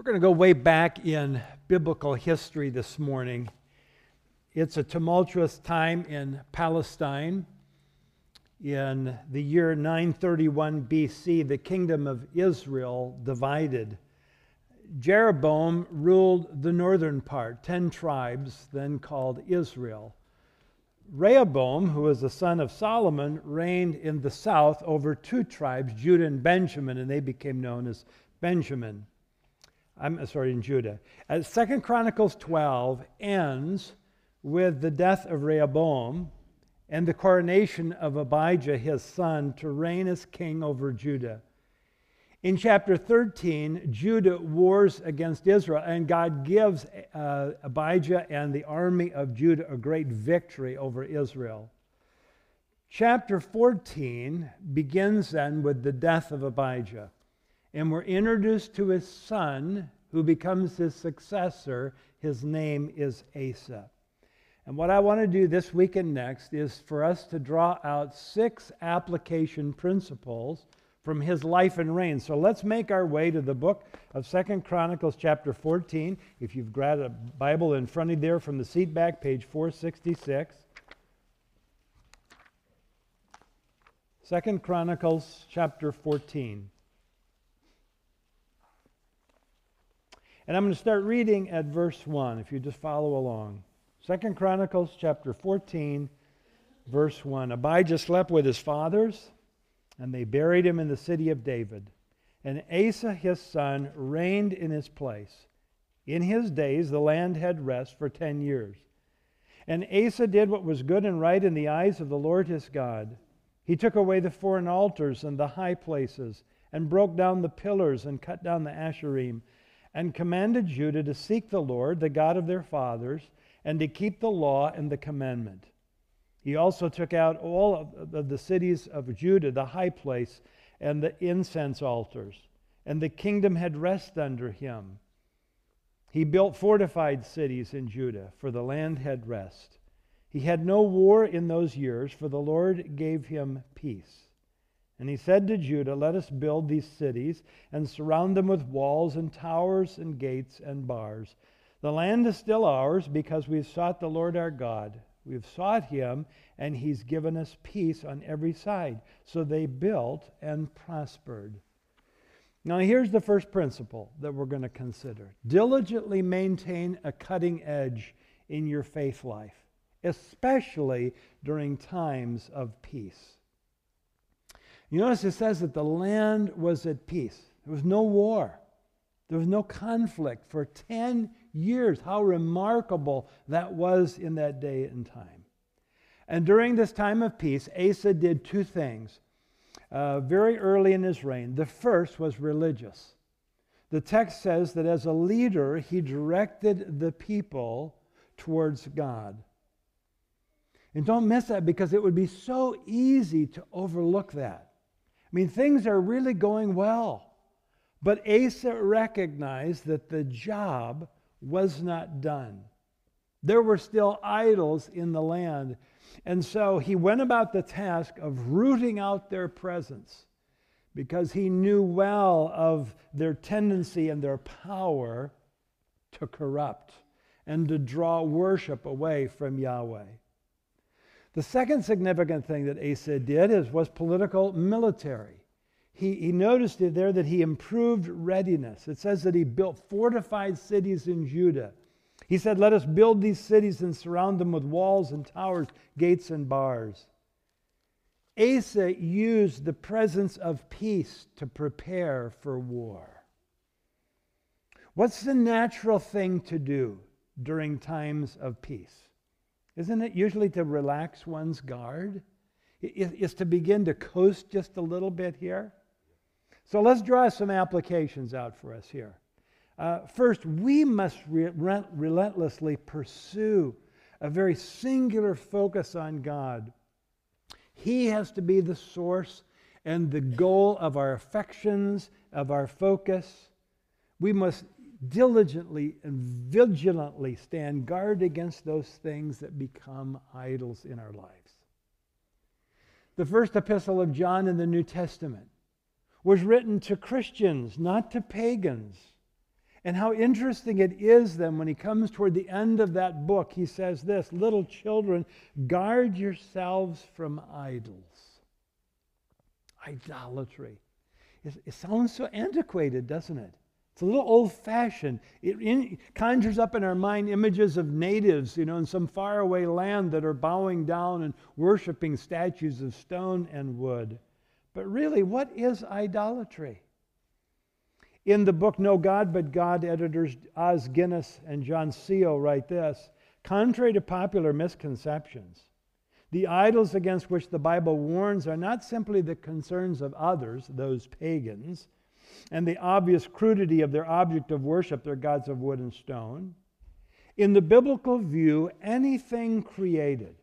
We're going to go way back in biblical history this morning. It's a tumultuous time in Palestine. In the year 931 BC, the kingdom of Israel divided. Jeroboam ruled the northern part, 10 tribes, then called Israel. Rehoboam, who was the son of Solomon, reigned in the south over two tribes, Judah and Benjamin, and they became known as Benjamin. I'm sorry, in Judah. As Second Chronicles 12 ends with the death of Rehoboam and the coronation of Abijah, his son, to reign as king over Judah. In chapter 13, Judah wars against Israel, and God gives uh, Abijah and the army of Judah a great victory over Israel. Chapter 14 begins then with the death of Abijah and we're introduced to his son, who becomes his successor. His name is Asa. And what I want to do this week and next is for us to draw out six application principles from his life and reign. So let's make our way to the book of Second Chronicles chapter 14. If you've got a Bible in front of you there from the seat back, page 466. Second Chronicles chapter 14. And I'm going to start reading at verse 1 if you just follow along. Second Chronicles chapter 14 verse 1. Abijah slept with his fathers and they buried him in the city of David. And Asa his son reigned in his place. In his days the land had rest for 10 years. And Asa did what was good and right in the eyes of the Lord his God. He took away the foreign altars and the high places and broke down the pillars and cut down the asherim and commanded Judah to seek the Lord, the God of their fathers, and to keep the law and the commandment. He also took out all of the cities of Judah, the high place, and the incense altars, and the kingdom had rest under him. He built fortified cities in Judah, for the land had rest. He had no war in those years, for the Lord gave him peace. And he said to Judah, Let us build these cities and surround them with walls and towers and gates and bars. The land is still ours because we've sought the Lord our God. We've sought him, and he's given us peace on every side. So they built and prospered. Now, here's the first principle that we're going to consider diligently maintain a cutting edge in your faith life, especially during times of peace. You notice it says that the land was at peace. There was no war. There was no conflict for 10 years. How remarkable that was in that day and time. And during this time of peace, Asa did two things uh, very early in his reign. The first was religious. The text says that as a leader, he directed the people towards God. And don't miss that because it would be so easy to overlook that. I mean, things are really going well. But Asa recognized that the job was not done. There were still idols in the land. And so he went about the task of rooting out their presence because he knew well of their tendency and their power to corrupt and to draw worship away from Yahweh. The second significant thing that Asa did is, was political military. He, he noticed there that he improved readiness. It says that he built fortified cities in Judah. He said, Let us build these cities and surround them with walls and towers, gates and bars. Asa used the presence of peace to prepare for war. What's the natural thing to do during times of peace? Isn't it usually to relax one's guard? Is to begin to coast just a little bit here? So let's draw some applications out for us here. Uh, first, we must re- relentlessly pursue a very singular focus on God. He has to be the source and the goal of our affections, of our focus. We must diligently and vigilantly stand guard against those things that become idols in our lives. The first epistle of John in the New Testament was written to Christians, not to pagans. And how interesting it is then when he comes toward the end of that book, he says this Little children, guard yourselves from idols. Idolatry. It, sounds so antiquated, doesn't it? It's a little old fashioned. It in, conjures up in our mind images of natives, you know, in some faraway land that are bowing down and worshiping statues of stone and wood. But really, what is idolatry? In the book No God But God, editors Os Guinness and John Seel write this Contrary to popular misconceptions, the idols against which the Bible warns are not simply the concerns of others, those pagans, and the obvious crudity of their object of worship, their gods of wood and stone. In the biblical view, anything created,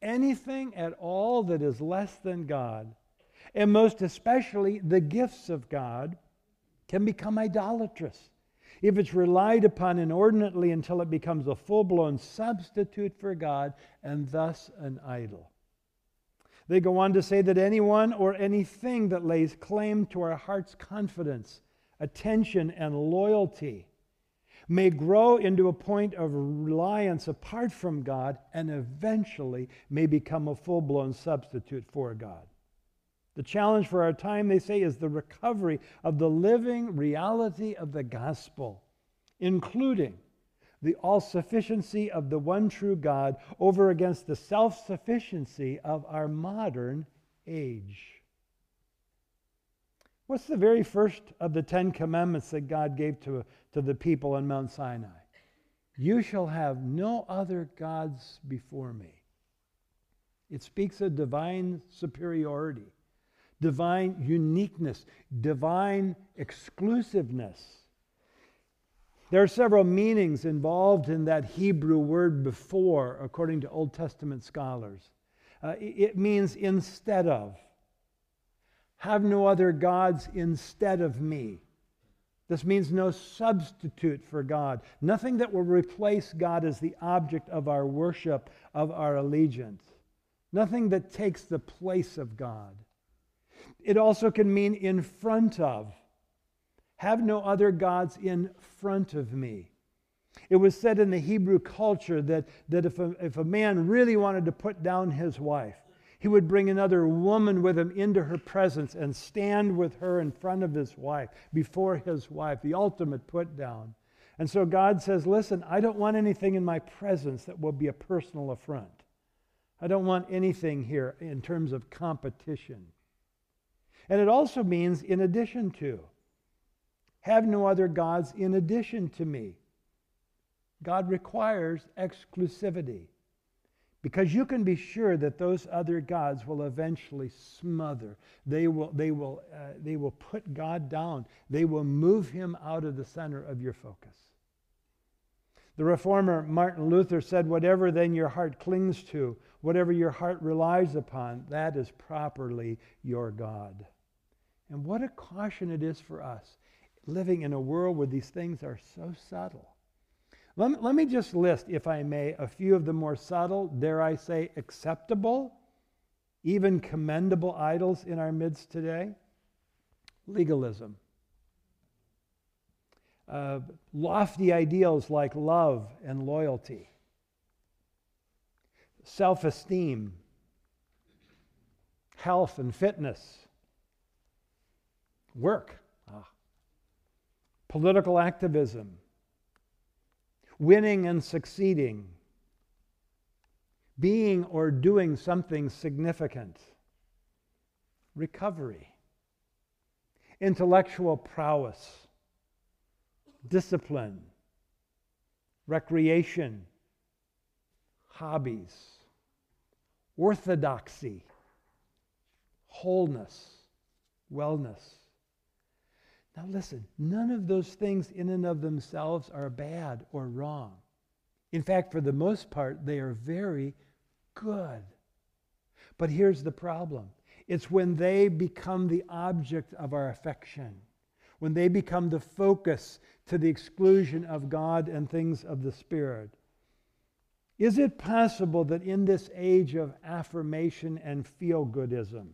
anything at all that is less than God, and most especially the gifts of God, can become idolatrous if it's relied upon inordinately until it becomes a full blown substitute for God and thus an idol. They go on to say that anyone or anything that lays claim to our heart's confidence, attention, and loyalty may grow into a point of reliance apart from God and eventually may become a full blown substitute for God. The challenge for our time, they say, is the recovery of the living reality of the gospel, including the all sufficiency of the one true God over against the self sufficiency of our modern age. What's the very first of the Ten Commandments that God gave to, to the people on Mount Sinai? You shall have no other gods before me. It speaks of divine superiority divine uniqueness, divine exclusiveness. There are several meanings involved in that Hebrew word before, according to Old Testament scholars. Uh, it means instead of. Have no other gods instead of me. This means no substitute for God. Nothing that will replace God as the object of our worship, of our allegiance. Nothing that takes the place of God. It also can mean in front of. Have no other gods in front of me. It was said in the Hebrew culture that, that if, a, if a man really wanted to put down his wife, he would bring another woman with him into her presence and stand with her in front of his wife, before his wife, the ultimate put down. And so God says, Listen, I don't want anything in my presence that will be a personal affront. I don't want anything here in terms of competition. And it also means in addition to. Have no other gods in addition to me. God requires exclusivity because you can be sure that those other gods will eventually smother. They will, they will, uh, they will put God down. They will move him out of the center of your focus. The reformer Martin Luther said, Whatever then your heart clings to, whatever your heart relies upon, that is properly your God. And what a caution it is for us living in a world where these things are so subtle. Let me, let me just list, if I may, a few of the more subtle, dare I say, acceptable, even commendable idols in our midst today. Legalism. Uh, lofty ideals like love and loyalty, self esteem, health and fitness, Work. Political activism. Winning and succeeding. Being or doing something significant. Recovery. Intellectual prowess. Discipline. Recreation. Hobbies. Orthodoxy. Wholeness. Wellness now, listen, none of those things in and of themselves are bad or wrong. In fact, for the most part, they are very good. But here's the problem it's when they become the object of our affection, when they become the focus to the exclusion of God and things of the Spirit. Is it possible that in this age of affirmation and feel goodism,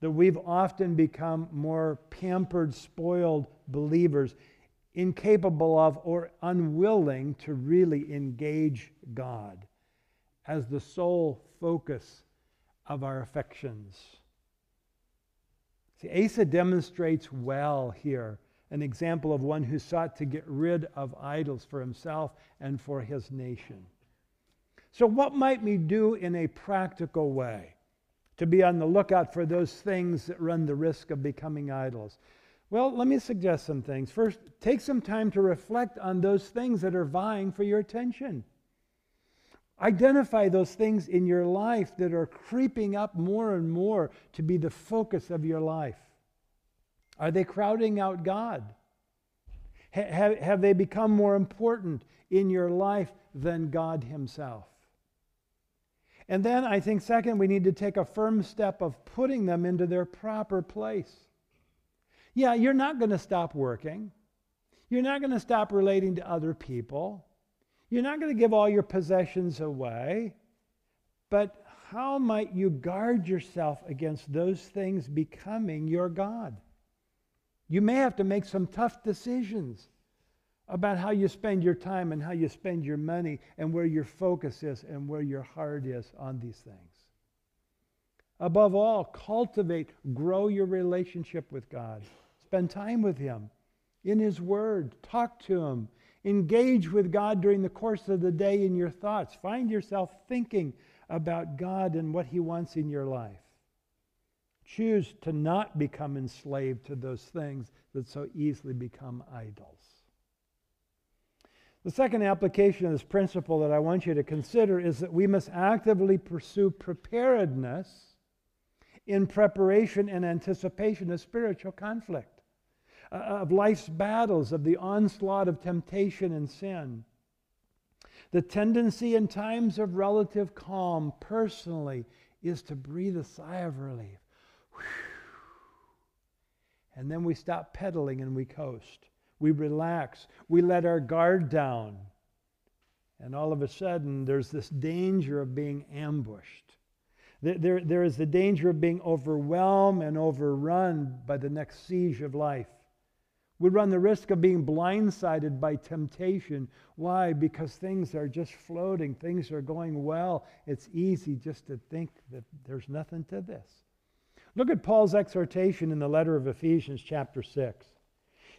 that we've often become more pampered, spoiled believers. incapable of or unwilling to really engage God as the sole focus of our affections. See, Asa demonstrates well here an example of one who sought to get rid of idols for himself and for his nation. So, what might we do in a practical way to be on the lookout for those things that run the risk of becoming idols? Well, let me suggest some things. First, take some time to reflect on those things that are vying for your attention. Identify those things in your life that are creeping up more and more to be the focus of your life. Are they crowding out God? Have, have they become more important in your life than God Himself? And then I think, second, we need to take a firm step of putting them into their proper place. Yeah, you're not going to stop working. You're not going to stop relating to other people. You're not going to give all your possessions away, but how might you guard yourself against those things becoming your God? You may have to make some tough decisions about how you spend your time and how you spend your money and where your focus is and where your heart is on these things. Above all, cultivate, grow your relationship with God. Spend time with Him in His Word. Talk to Him. Engage with God during the course of the day in your thoughts. Find yourself thinking about God and what He wants in your life. Choose to not become enslaved to those things that so easily become idols. The second application of this principle that I want you to consider is that we must actively pursue preparedness in preparation and anticipation of spiritual conflict. Uh, of life's battles, of the onslaught of temptation and sin. The tendency in times of relative calm, personally, is to breathe a sigh of relief. And then we stop pedaling and we coast. We relax. We let our guard down. And all of a sudden, there's this danger of being ambushed. There, there, there is the danger of being overwhelmed and overrun by the next siege of life. We run the risk of being blindsided by temptation. Why? Because things are just floating, things are going well. It's easy just to think that there's nothing to this. Look at Paul's exhortation in the letter of Ephesians, chapter 6.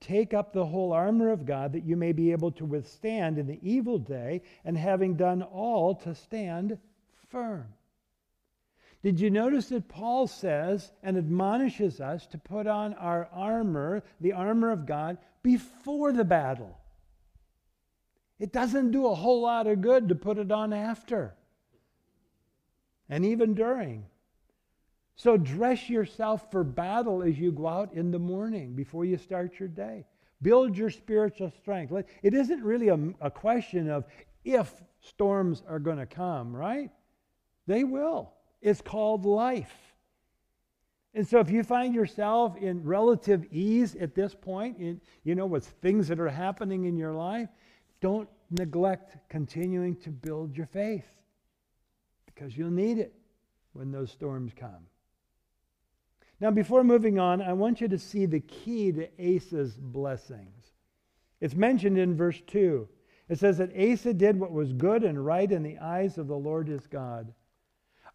take up the whole armor of God that you may be able to withstand in the evil day, and having done all, to stand firm. Did you notice that Paul says and admonishes us to put on our armor, the armor of God, before the battle? It doesn't do a whole lot of good to put it on after and even during. So dress yourself for battle as you go out in the morning before you start your day. Build your spiritual strength. It isn't really a, a question of if storms are going to come, right? They will. It's called life. And so if you find yourself in relative ease at this point, in, you know, with things that are happening in your life, don't neglect continuing to build your faith because you'll need it when those storms come. Now, before moving on, I want you to see the key to Asa's blessings. It's mentioned in verse 2. It says that Asa did what was good and right in the eyes of the Lord his God.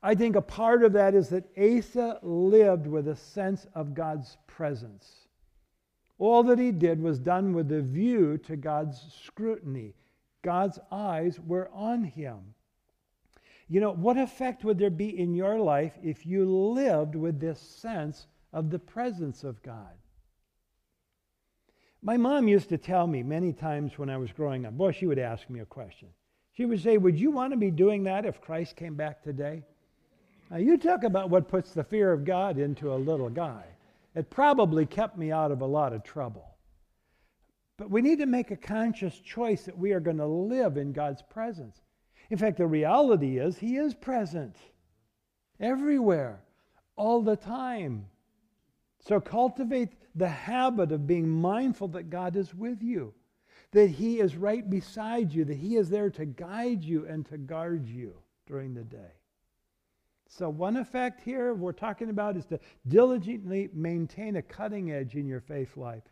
I think a part of that is that Asa lived with a sense of God's presence. All that he did was done with a view to God's scrutiny. God's eyes were on him. You know, what effect would there be in your life if you lived with this sense of the presence of God? My mom used to tell me many times when I was growing up, boy, she would ask me a question. She would say, Would you want to be doing that if Christ came back today? Now, you talk about what puts the fear of God into a little guy. It probably kept me out of a lot of trouble. But we need to make a conscious choice that we are going to live in God's presence. In fact, the reality is he is present everywhere, all the time. So cultivate the habit of being mindful that God is with you, that he is right beside you, that he is there to guide you and to guard you during the day. So, one effect here we're talking about is to diligently maintain a cutting edge in your faith life.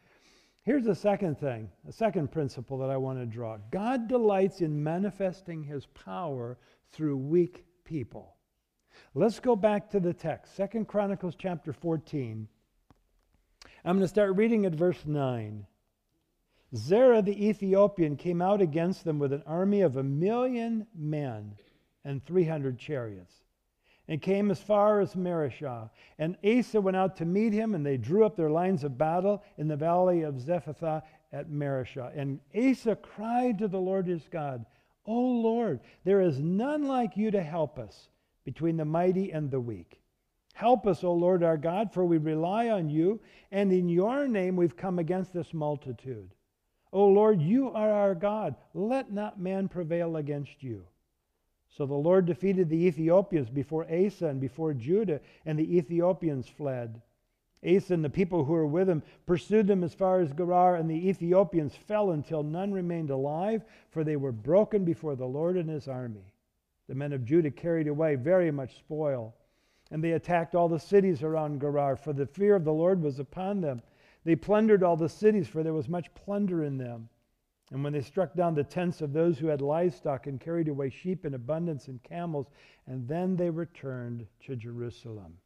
Here's the second thing, the second principle that I want to draw God delights in manifesting his power through weak people. Let's go back to the text, Second Chronicles chapter 14. I'm going to start reading at verse 9. Zerah the Ethiopian came out against them with an army of a million men and 300 chariots and came as far as Mareshah. And Asa went out to meet him, and they drew up their lines of battle in the valley of Zephathah at Mareshah. And Asa cried to the Lord his God, O Lord, there is none like you to help us between the mighty and the weak. Help us, O Lord our God, for we rely on you, and in your name we've come against this multitude. O Lord, you are our God. Let not man prevail against you. So the Lord defeated the Ethiopians before Asa and before Judah, and the Ethiopians fled. Asa and the people who were with him pursued them as far as Gerar, and the Ethiopians fell until none remained alive, for they were broken before the Lord and his army. The men of Judah carried away very much spoil, and they attacked all the cities around Gerar, for the fear of the Lord was upon them. They plundered all the cities, for there was much plunder in them. And when they struck down the tents of those who had livestock and carried away sheep in abundance and camels, and then they returned to Jerusalem.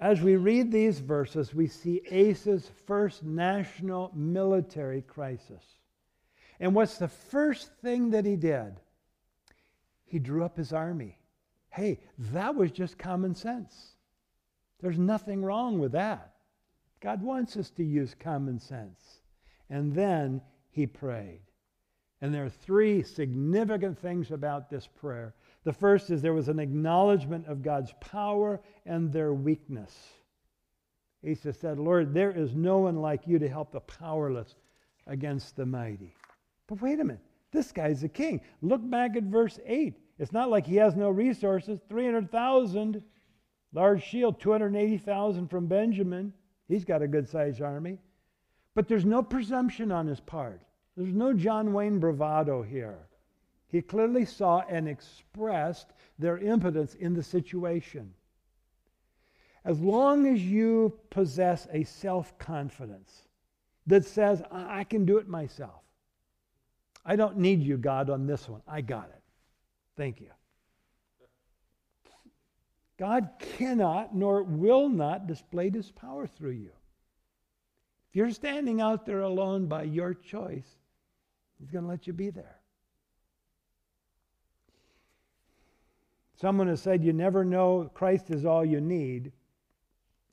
As we read these verses, we see Asa's first national military crisis. And what's the first thing that he did? He drew up his army. Hey, that was just common sense. There's nothing wrong with that. God wants us to use common sense. And then he prayed. And there are three significant things about this prayer. The first is there was an acknowledgement of God's power and their weakness. Asa said, Lord, there is no one like you to help the powerless against the mighty. But wait a minute, this guy's a king. Look back at verse 8. It's not like he has no resources 300,000, large shield, 280,000 from Benjamin. He's got a good sized army. But there's no presumption on his part. There's no John Wayne bravado here. He clearly saw and expressed their impotence in the situation. As long as you possess a self confidence that says, I can do it myself, I don't need you, God, on this one. I got it. Thank you. God cannot nor will not display his power through you. If you're standing out there alone by your choice, He's going to let you be there. Someone has said you never know Christ is all you need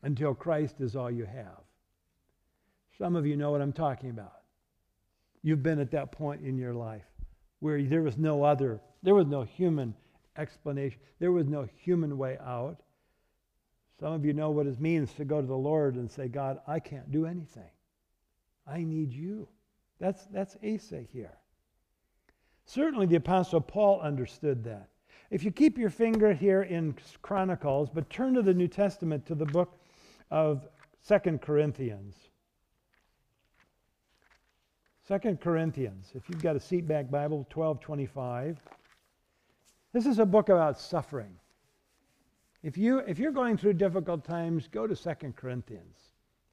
until Christ is all you have. Some of you know what I'm talking about. You've been at that point in your life where there was no other, there was no human explanation, there was no human way out. Some of you know what it means to go to the Lord and say, God, I can't do anything. I need you. That's, that's Asa here. Certainly the Apostle Paul understood that. If you keep your finger here in Chronicles, but turn to the New Testament to the book of Second Corinthians. Second Corinthians, if you've got a seatback Bible, 1225. This is a book about suffering. If, you, if you're going through difficult times, go to Second Corinthians.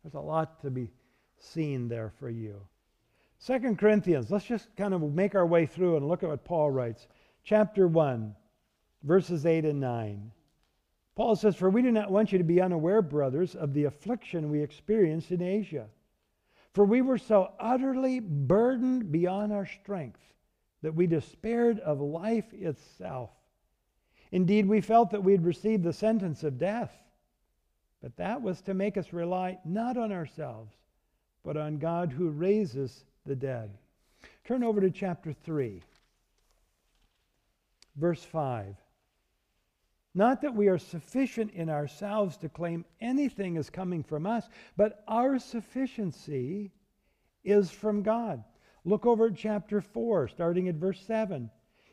There's a lot to be seen there for you. Second Corinthians, let's just kind of make our way through and look at what Paul writes. Chapter 1, verses 8 and 9. Paul says, For we do not want you to be unaware, brothers, of the affliction we experienced in Asia. For we were so utterly burdened beyond our strength that we despaired of life itself. Indeed, we felt that we had received the sentence of death. But that was to make us rely not on ourselves, but on God who raises the dead. Turn over to chapter 3, verse 5. Not that we are sufficient in ourselves to claim anything is coming from us, but our sufficiency is from God. Look over at chapter 4, starting at verse 7.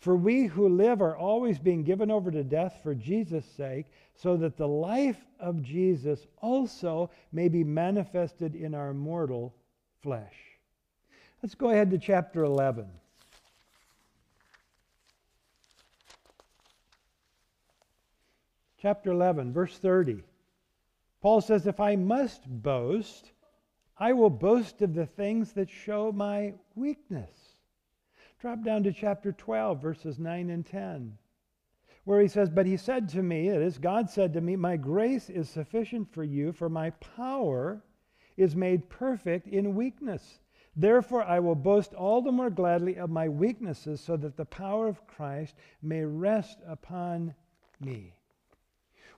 For we who live are always being given over to death for Jesus' sake, so that the life of Jesus also may be manifested in our mortal flesh. Let's go ahead to chapter 11. Chapter 11, verse 30. Paul says, If I must boast, I will boast of the things that show my weakness. Drop down to chapter 12, verses 9 and 10, where he says, But he said to me, it is God said to me, My grace is sufficient for you, for my power is made perfect in weakness. Therefore, I will boast all the more gladly of my weaknesses, so that the power of Christ may rest upon me.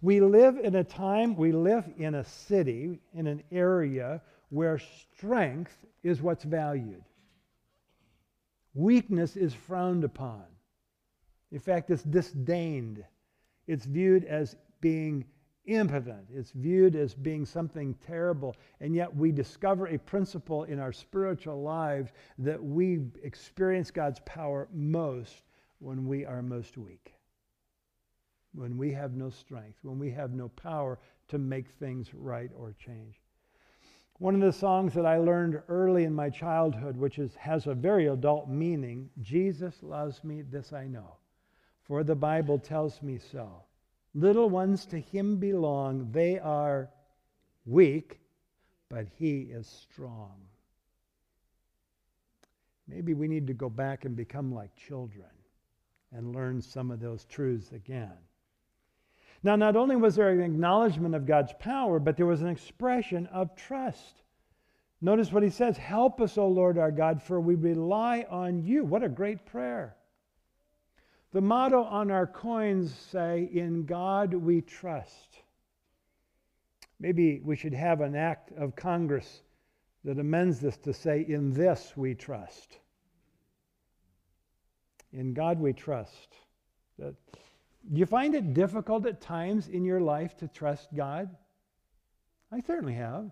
We live in a time, we live in a city, in an area where strength is what's valued. Weakness is frowned upon. In fact, it's disdained. It's viewed as being impotent. It's viewed as being something terrible. And yet we discover a principle in our spiritual lives that we experience God's power most when we are most weak. When we have no strength, when we have no power to make things right or change. One of the songs that I learned early in my childhood, which is, has a very adult meaning Jesus loves me, this I know, for the Bible tells me so. Little ones to him belong, they are weak, but he is strong. Maybe we need to go back and become like children and learn some of those truths again. Now, not only was there an acknowledgement of God's power, but there was an expression of trust. Notice what he says Help us, O Lord our God, for we rely on you. What a great prayer. The motto on our coins say, In God we trust. Maybe we should have an act of Congress that amends this to say, In this we trust. In God we trust. That do you find it difficult at times in your life to trust God? I certainly have.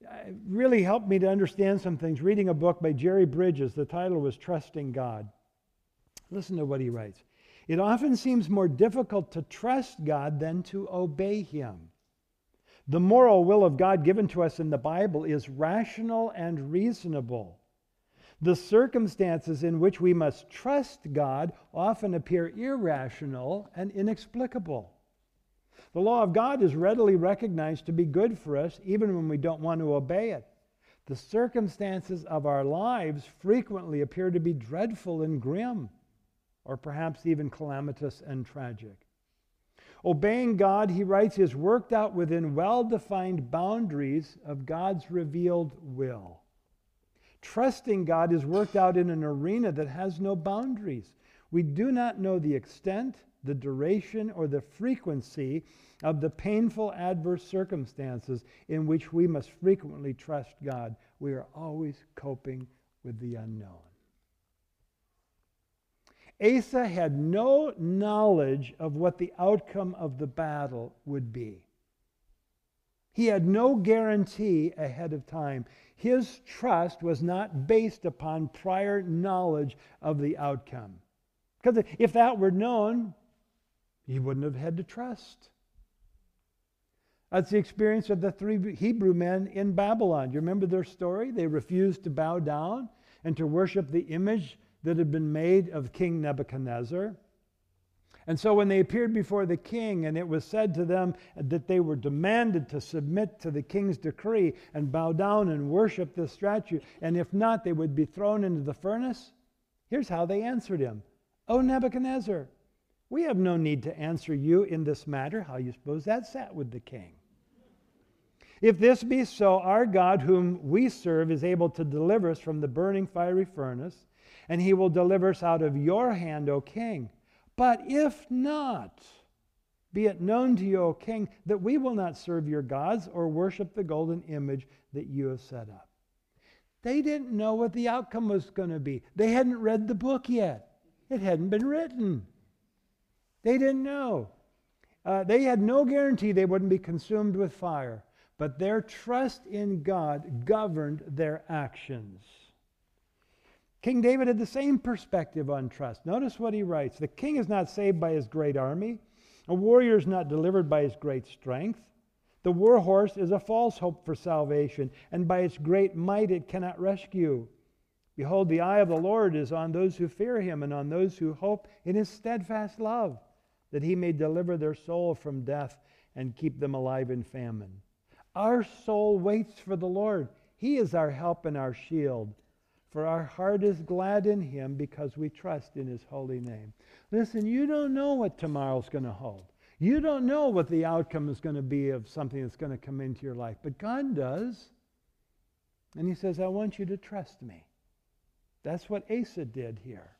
It really helped me to understand some things. Reading a book by Jerry Bridges, the title was Trusting God. Listen to what he writes. It often seems more difficult to trust God than to obey Him. The moral will of God given to us in the Bible is rational and reasonable. The circumstances in which we must trust God often appear irrational and inexplicable. The law of God is readily recognized to be good for us, even when we don't want to obey it. The circumstances of our lives frequently appear to be dreadful and grim, or perhaps even calamitous and tragic. Obeying God, he writes, is worked out within well defined boundaries of God's revealed will. Trusting God is worked out in an arena that has no boundaries. We do not know the extent, the duration, or the frequency of the painful adverse circumstances in which we must frequently trust God. We are always coping with the unknown. Asa had no knowledge of what the outcome of the battle would be. He had no guarantee ahead of time. His trust was not based upon prior knowledge of the outcome. Because if that were known, he wouldn't have had to trust. That's the experience of the three Hebrew men in Babylon. You remember their story? They refused to bow down and to worship the image that had been made of King Nebuchadnezzar. And so when they appeared before the king, and it was said to them that they were demanded to submit to the king's decree and bow down and worship this statue, and if not, they would be thrown into the furnace, here's how they answered him O Nebuchadnezzar, we have no need to answer you in this matter. How you suppose that sat with the king? If this be so, our God, whom we serve, is able to deliver us from the burning fiery furnace, and he will deliver us out of your hand, O king. But if not, Be it known to you, O king, that we will not serve your gods or worship the golden image that you have set up. They didn't know what the outcome was going to be. They hadn't read the book yet, it hadn't been written. They didn't know. Uh, they had no guarantee they wouldn't be consumed with fire, but their trust in God governed their actions. King David had the same perspective on trust. Notice what he writes The king is not saved by his great army, a warrior is not delivered by his great strength. The war horse is a false hope for salvation, and by its great might it cannot rescue. Behold, the eye of the Lord is on those who fear him and on those who hope in his steadfast love, that he may deliver their soul from death and keep them alive in famine. Our soul waits for the Lord. He is our help and our shield. For our heart is glad in him because we trust in his holy name. Listen, you don't know what tomorrow's going to hold. You don't know what the outcome is going to be of something that's going to come into your life, but God does. And he says, I want you to trust me. That's what Asa did here.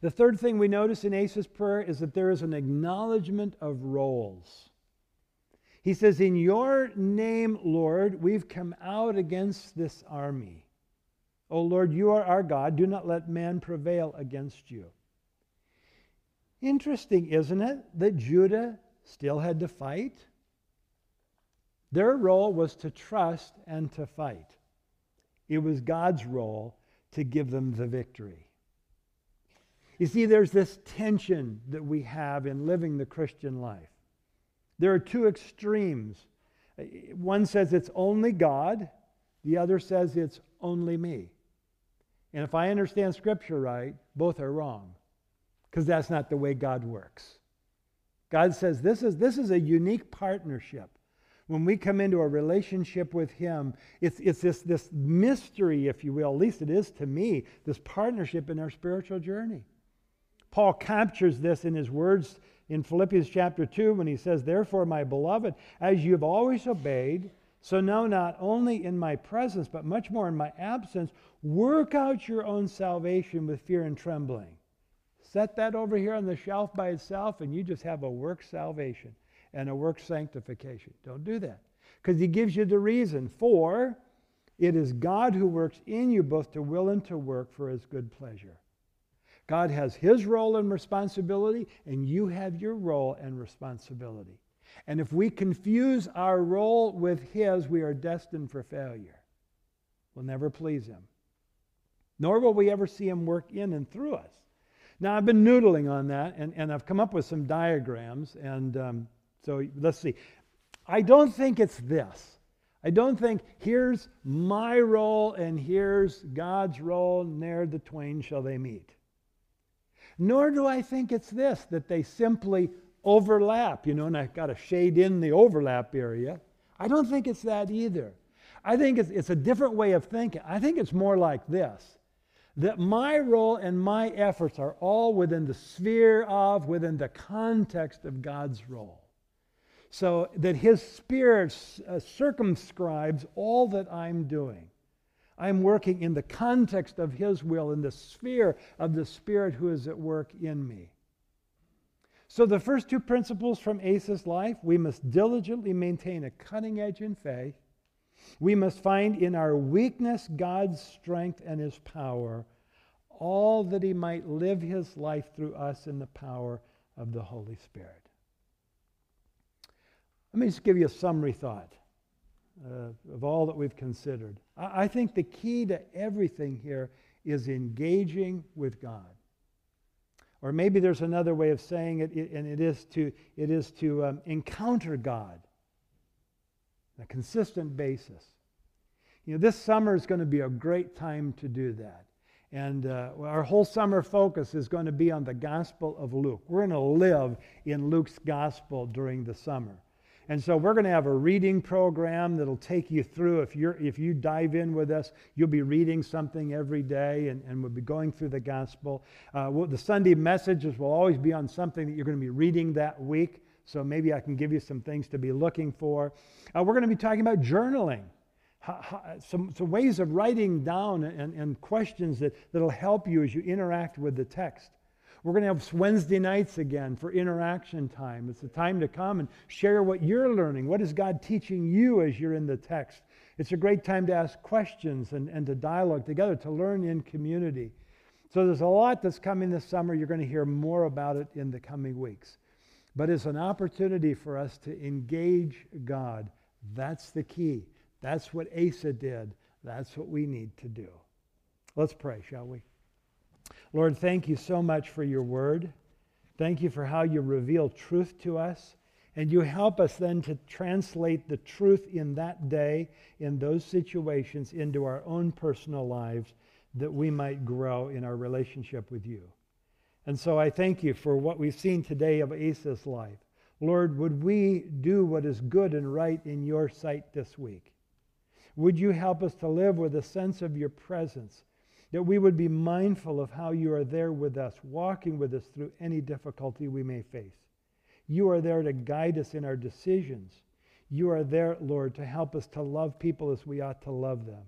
The third thing we notice in Asa's prayer is that there is an acknowledgement of roles. He says, In your name, Lord, we've come out against this army. O Lord, you are our God. Do not let man prevail against you. Interesting, isn't it, that Judah still had to fight? Their role was to trust and to fight. It was God's role to give them the victory. You see, there's this tension that we have in living the Christian life. There are two extremes. One says it's only God, the other says it's only me. And if I understand Scripture right, both are wrong because that's not the way God works. God says this is, this is a unique partnership. When we come into a relationship with Him, it's, it's this, this mystery, if you will, at least it is to me, this partnership in our spiritual journey. Paul captures this in his words in Philippians chapter 2 when he says, Therefore, my beloved, as you have always obeyed, so now, not only in my presence, but much more in my absence, work out your own salvation with fear and trembling. Set that over here on the shelf by itself, and you just have a work salvation and a work sanctification. Don't do that. Because he gives you the reason. For it is God who works in you both to will and to work for his good pleasure. God has his role and responsibility, and you have your role and responsibility. And if we confuse our role with His, we are destined for failure. We'll never please Him. Nor will we ever see Him work in and through us. Now, I've been noodling on that, and, and I've come up with some diagrams. And um, so let's see. I don't think it's this. I don't think here's my role and here's God's role, ne'er the twain shall they meet. Nor do I think it's this, that they simply overlap, you know, and I've got to shade in the overlap area. I don't think it's that either. I think it's, it's a different way of thinking. I think it's more like this that my role and my efforts are all within the sphere of, within the context of God's role. So that His Spirit uh, circumscribes all that I'm doing. I'm working in the context of His will, in the sphere of the Spirit who is at work in me. So, the first two principles from Asa's life we must diligently maintain a cutting edge in faith. We must find in our weakness God's strength and his power, all that he might live his life through us in the power of the Holy Spirit. Let me just give you a summary thought uh, of all that we've considered. I, I think the key to everything here is engaging with God. Or maybe there's another way of saying it, and it is to, it is to um, encounter God on a consistent basis. You know, this summer is going to be a great time to do that. And uh, our whole summer focus is going to be on the Gospel of Luke. We're going to live in Luke's Gospel during the summer. And so we're going to have a reading program that'll take you through. If, you're, if you dive in with us, you'll be reading something every day and, and we'll be going through the gospel. Uh, well, the Sunday messages will always be on something that you're going to be reading that week. So maybe I can give you some things to be looking for. Uh, we're going to be talking about journaling. How, how, some, some ways of writing down and, and questions that, that'll help you as you interact with the text. We're going to have Wednesday nights again for interaction time. It's a time to come and share what you're learning. What is God teaching you as you're in the text? It's a great time to ask questions and, and to dialogue together, to learn in community. So there's a lot that's coming this summer. You're going to hear more about it in the coming weeks. But it's an opportunity for us to engage God. That's the key. That's what Asa did. That's what we need to do. Let's pray, shall we? Lord, thank you so much for your word. Thank you for how you reveal truth to us. And you help us then to translate the truth in that day, in those situations, into our own personal lives that we might grow in our relationship with you. And so I thank you for what we've seen today of Asa's life. Lord, would we do what is good and right in your sight this week? Would you help us to live with a sense of your presence? That we would be mindful of how you are there with us, walking with us through any difficulty we may face. You are there to guide us in our decisions. You are there, Lord, to help us to love people as we ought to love them,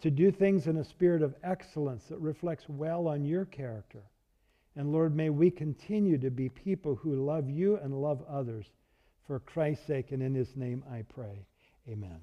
to do things in a spirit of excellence that reflects well on your character. And Lord, may we continue to be people who love you and love others. For Christ's sake and in his name I pray. Amen.